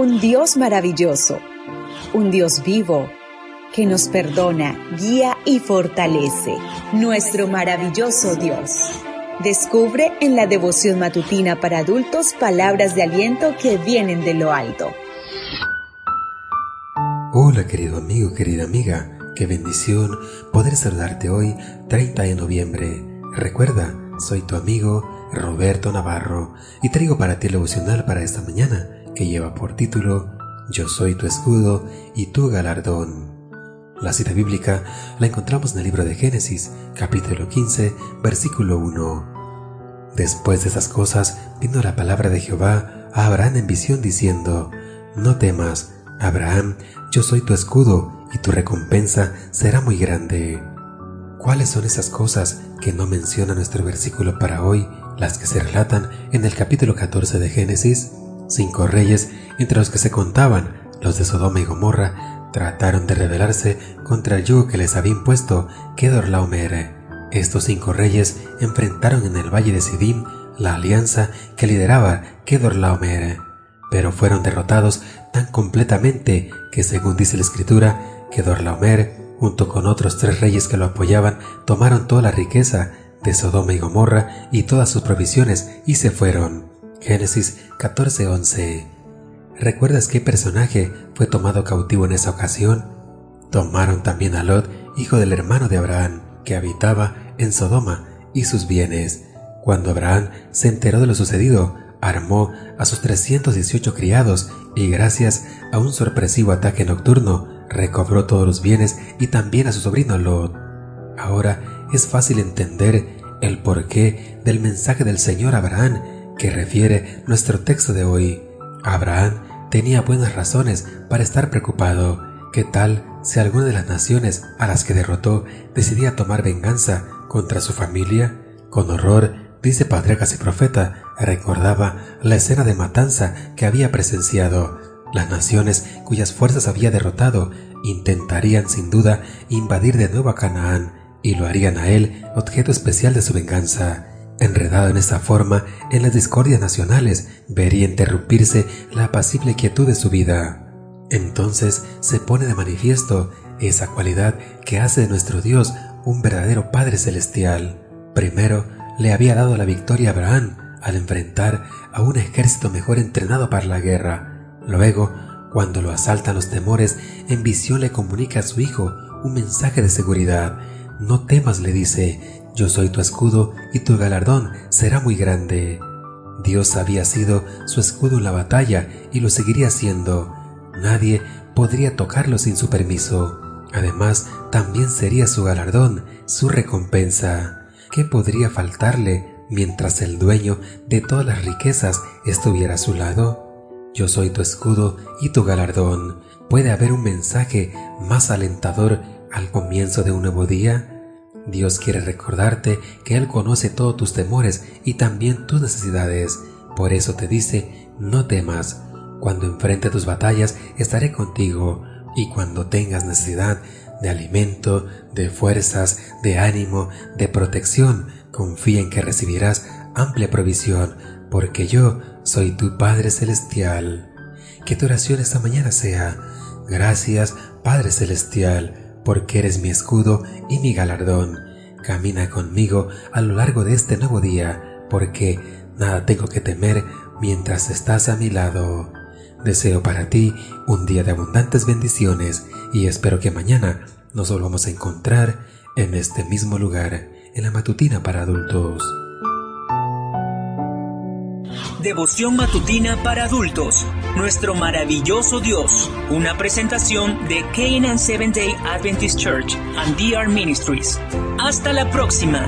Un Dios maravilloso, un Dios vivo, que nos perdona, guía y fortalece. Nuestro maravilloso Dios. Descubre en la devoción matutina para adultos palabras de aliento que vienen de lo alto. Hola querido amigo, querida amiga, qué bendición poder saludarte hoy 30 de noviembre. Recuerda, soy tu amigo Roberto Navarro y traigo para ti el devocional para esta mañana que lleva por título Yo soy tu escudo y tu galardón. La cita bíblica la encontramos en el libro de Génesis, capítulo 15, versículo 1. Después de estas cosas vino la palabra de Jehová a Abraham en visión diciendo, No temas, Abraham, yo soy tu escudo y tu recompensa será muy grande. ¿Cuáles son esas cosas que no menciona nuestro versículo para hoy, las que se relatan en el capítulo 14 de Génesis? Cinco reyes, entre los que se contaban los de Sodoma y Gomorra, trataron de rebelarse contra el yugo que les había impuesto Kedorlaomer. Estos cinco reyes enfrentaron en el valle de Sidim la alianza que lideraba Kedorlaomer, pero fueron derrotados tan completamente que, según dice la escritura, Kedorlaomer junto con otros tres reyes que lo apoyaban, tomaron toda la riqueza de Sodoma y Gomorra y todas sus provisiones y se fueron. Génesis 14:11. ¿Recuerdas qué personaje fue tomado cautivo en esa ocasión? Tomaron también a Lot, hijo del hermano de Abraham, que habitaba en Sodoma, y sus bienes. Cuando Abraham se enteró de lo sucedido, armó a sus 318 criados y gracias a un sorpresivo ataque nocturno, recobró todos los bienes y también a su sobrino Lot. Ahora es fácil entender el porqué del mensaje del Señor Abraham que refiere nuestro texto de hoy. Abraham tenía buenas razones para estar preocupado. ¿Qué tal si alguna de las naciones a las que derrotó decidía tomar venganza contra su familia? Con horror, dice Patriarcas y Profeta, recordaba la escena de matanza que había presenciado. Las naciones cuyas fuerzas había derrotado intentarían sin duda invadir de nuevo a Canaán y lo harían a él objeto especial de su venganza. Enredado en esa forma en las discordias nacionales, vería interrumpirse la apacible quietud de su vida. Entonces se pone de manifiesto esa cualidad que hace de nuestro Dios un verdadero Padre Celestial. Primero, le había dado la victoria a Abraham al enfrentar a un ejército mejor entrenado para la guerra, Luego, cuando lo asaltan los temores, en visión le comunica a su hijo un mensaje de seguridad. No temas, le dice, yo soy tu escudo y tu galardón será muy grande. Dios había sido su escudo en la batalla y lo seguiría siendo. Nadie podría tocarlo sin su permiso. Además, también sería su galardón, su recompensa. ¿Qué podría faltarle mientras el dueño de todas las riquezas estuviera a su lado? Yo soy tu escudo y tu galardón. ¿Puede haber un mensaje más alentador al comienzo de un nuevo día? Dios quiere recordarte que Él conoce todos tus temores y también tus necesidades. Por eso te dice, no temas. Cuando enfrente tus batallas estaré contigo y cuando tengas necesidad de alimento, de fuerzas, de ánimo, de protección, confía en que recibirás amplia provisión, porque yo soy tu Padre Celestial. Que tu oración esta mañana sea, gracias Padre Celestial, porque eres mi escudo y mi galardón. Camina conmigo a lo largo de este nuevo día, porque nada tengo que temer mientras estás a mi lado. Deseo para ti un día de abundantes bendiciones y espero que mañana nos volvamos a encontrar en este mismo lugar, en la matutina para adultos. Devoción matutina para adultos. Nuestro maravilloso Dios. Una presentación de Canaan Seventh Day Adventist Church and DR Ministries. Hasta la próxima.